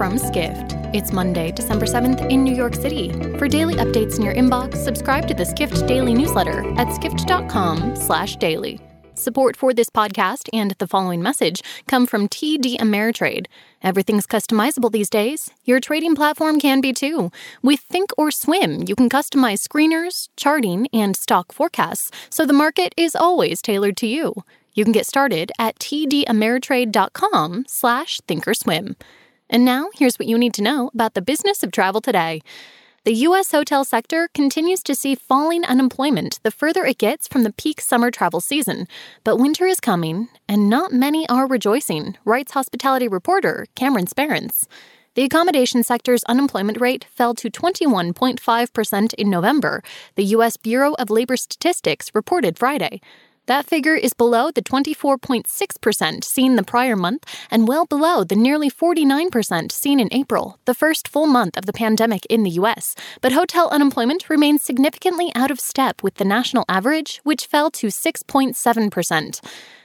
from Skift. It's Monday, December 7th in New York City. For daily updates in your inbox, subscribe to the Skift Daily newsletter at skift.com/daily. Support for this podcast and the following message come from TD Ameritrade. Everything's customizable these days. Your trading platform can be too. With Think or Swim, you can customize screeners, charting, and stock forecasts, so the market is always tailored to you. You can get started at tdameritrade.com slash thinkorswim. And now, here's what you need to know about the business of travel today. The U.S. hotel sector continues to see falling unemployment the further it gets from the peak summer travel season. But winter is coming, and not many are rejoicing, writes hospitality reporter Cameron Sperance. The accommodation sector's unemployment rate fell to 21.5% in November, the U.S. Bureau of Labor Statistics reported Friday. That figure is below the 24.6% seen the prior month and well below the nearly 49% seen in April, the first full month of the pandemic in the US. But hotel unemployment remains significantly out of step with the national average, which fell to 6.7%.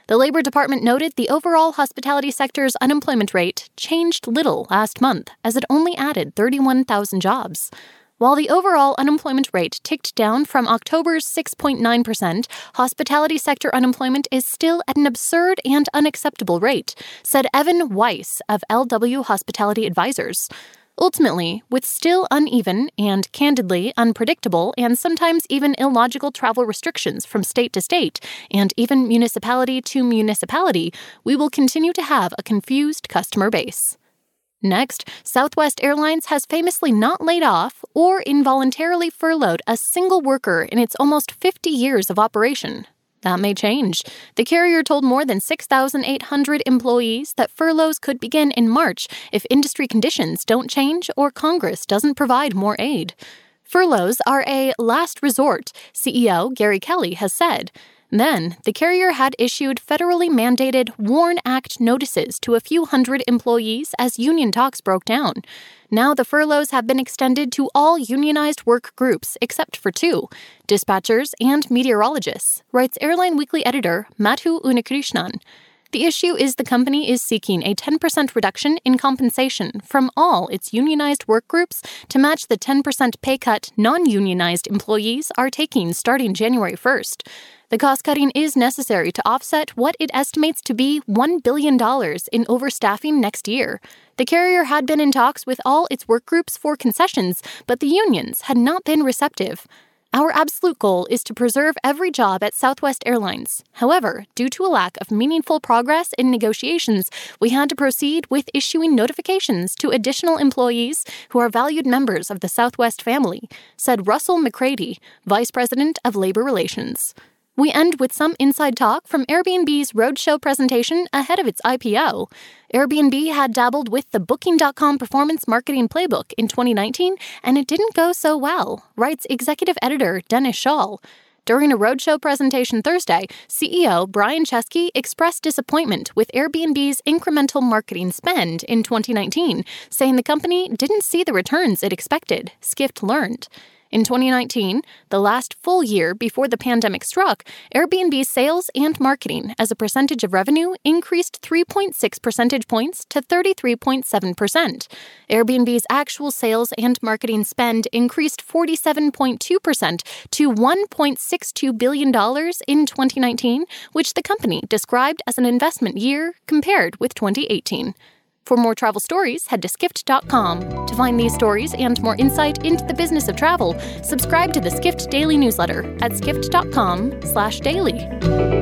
The Labor Department noted the overall hospitality sector's unemployment rate changed little last month, as it only added 31,000 jobs. While the overall unemployment rate ticked down from October's 6.9%, hospitality sector unemployment is still at an absurd and unacceptable rate, said Evan Weiss of LW Hospitality Advisors. Ultimately, with still uneven and candidly unpredictable and sometimes even illogical travel restrictions from state to state and even municipality to municipality, we will continue to have a confused customer base. Next, Southwest Airlines has famously not laid off or involuntarily furloughed a single worker in its almost 50 years of operation. That may change. The carrier told more than 6,800 employees that furloughs could begin in March if industry conditions don't change or Congress doesn't provide more aid. Furloughs are a last resort, CEO Gary Kelly has said. Then, the carrier had issued federally mandated WARN Act notices to a few hundred employees as union talks broke down. Now, the furloughs have been extended to all unionized work groups except for two dispatchers and meteorologists, writes Airline Weekly editor Madhu Unnikrishnan. The issue is the company is seeking a 10% reduction in compensation from all its unionized work groups to match the 10% pay cut non unionized employees are taking starting January 1st. The cost cutting is necessary to offset what it estimates to be $1 billion in overstaffing next year. The carrier had been in talks with all its work groups for concessions, but the unions had not been receptive. Our absolute goal is to preserve every job at Southwest Airlines. However, due to a lack of meaningful progress in negotiations, we had to proceed with issuing notifications to additional employees who are valued members of the Southwest family, said Russell McCready, Vice President of Labor Relations. We end with some inside talk from Airbnb's roadshow presentation ahead of its IPO. Airbnb had dabbled with the Booking.com performance marketing playbook in 2019, and it didn't go so well, writes executive editor Dennis Schaal. During a roadshow presentation Thursday, CEO Brian Chesky expressed disappointment with Airbnb's incremental marketing spend in 2019, saying the company didn't see the returns it expected, Skift learned. In 2019, the last full year before the pandemic struck, Airbnb's sales and marketing as a percentage of revenue increased 3.6 percentage points to 33.7%. Airbnb's actual sales and marketing spend increased 47.2% to $1.62 billion in 2019, which the company described as an investment year compared with 2018. For more travel stories, head to skift.com. To find these stories and more insight into the business of travel, subscribe to the Skift Daily newsletter at skift.com/daily.